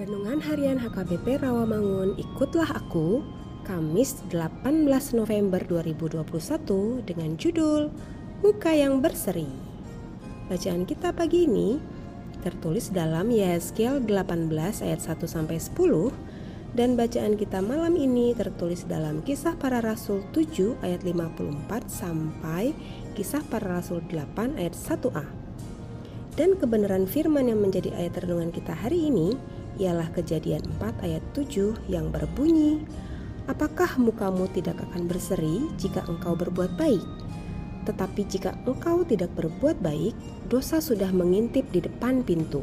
Renungan Harian HKBP Rawamangun Ikutlah Aku Kamis 18 November 2021 dengan judul Muka yang Berseri Bacaan kita pagi ini tertulis dalam Yeskel 18 ayat 1 sampai 10 dan bacaan kita malam ini tertulis dalam Kisah Para Rasul 7 ayat 54 sampai Kisah Para Rasul 8 ayat 1a. Dan kebenaran firman yang menjadi ayat renungan kita hari ini ialah kejadian 4 ayat 7 yang berbunyi, Apakah mukamu tidak akan berseri jika engkau berbuat baik? Tetapi jika engkau tidak berbuat baik, dosa sudah mengintip di depan pintu.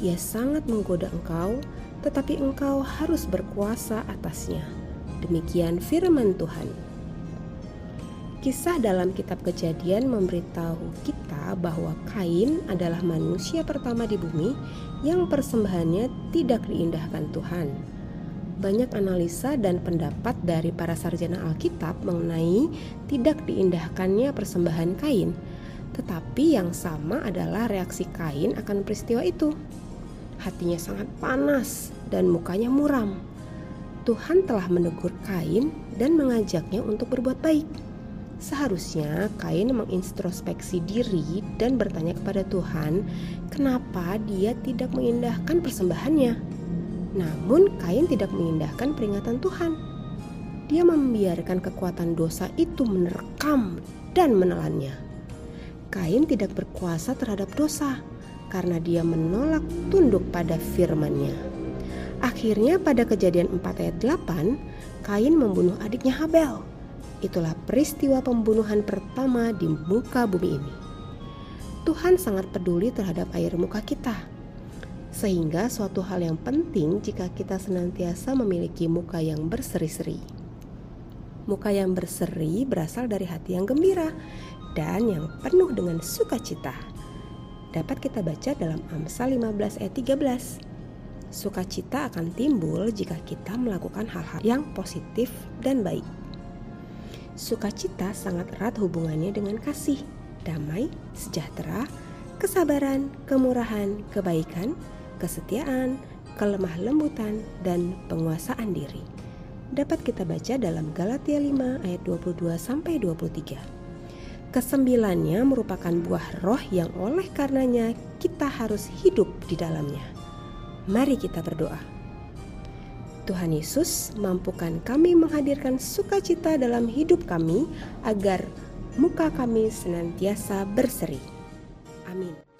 Ia sangat menggoda engkau, tetapi engkau harus berkuasa atasnya. Demikian firman Tuhan. Kisah dalam kitab Kejadian memberitahu kita bahwa Kain adalah manusia pertama di bumi yang persembahannya tidak diindahkan Tuhan. Banyak analisa dan pendapat dari para sarjana Alkitab mengenai tidak diindahkannya persembahan Kain, tetapi yang sama adalah reaksi Kain akan peristiwa itu. Hatinya sangat panas dan mukanya muram. Tuhan telah menegur Kain dan mengajaknya untuk berbuat baik Seharusnya Kain mengintrospeksi diri dan bertanya kepada Tuhan, kenapa dia tidak mengindahkan persembahannya. Namun Kain tidak mengindahkan peringatan Tuhan. Dia membiarkan kekuatan dosa itu menerkam dan menelannya. Kain tidak berkuasa terhadap dosa karena dia menolak tunduk pada firman-Nya. Akhirnya pada kejadian 4 ayat 8, Kain membunuh adiknya Habel Itulah peristiwa pembunuhan pertama di muka bumi ini. Tuhan sangat peduli terhadap air muka kita, sehingga suatu hal yang penting jika kita senantiasa memiliki muka yang berseri-seri. Muka yang berseri berasal dari hati yang gembira dan yang penuh dengan sukacita. Dapat kita baca dalam Amsal 15 ayat 13. Sukacita akan timbul jika kita melakukan hal-hal yang positif dan baik. Sukacita sangat erat hubungannya dengan kasih, damai, sejahtera, kesabaran, kemurahan, kebaikan, kesetiaan, kelemah lembutan, dan penguasaan diri. Dapat kita baca dalam Galatia 5 ayat 22 sampai 23. Kesembilannya merupakan buah roh yang oleh karenanya kita harus hidup di dalamnya. Mari kita berdoa. Tuhan Yesus, mampukan kami menghadirkan sukacita dalam hidup kami agar muka kami senantiasa berseri. Amin.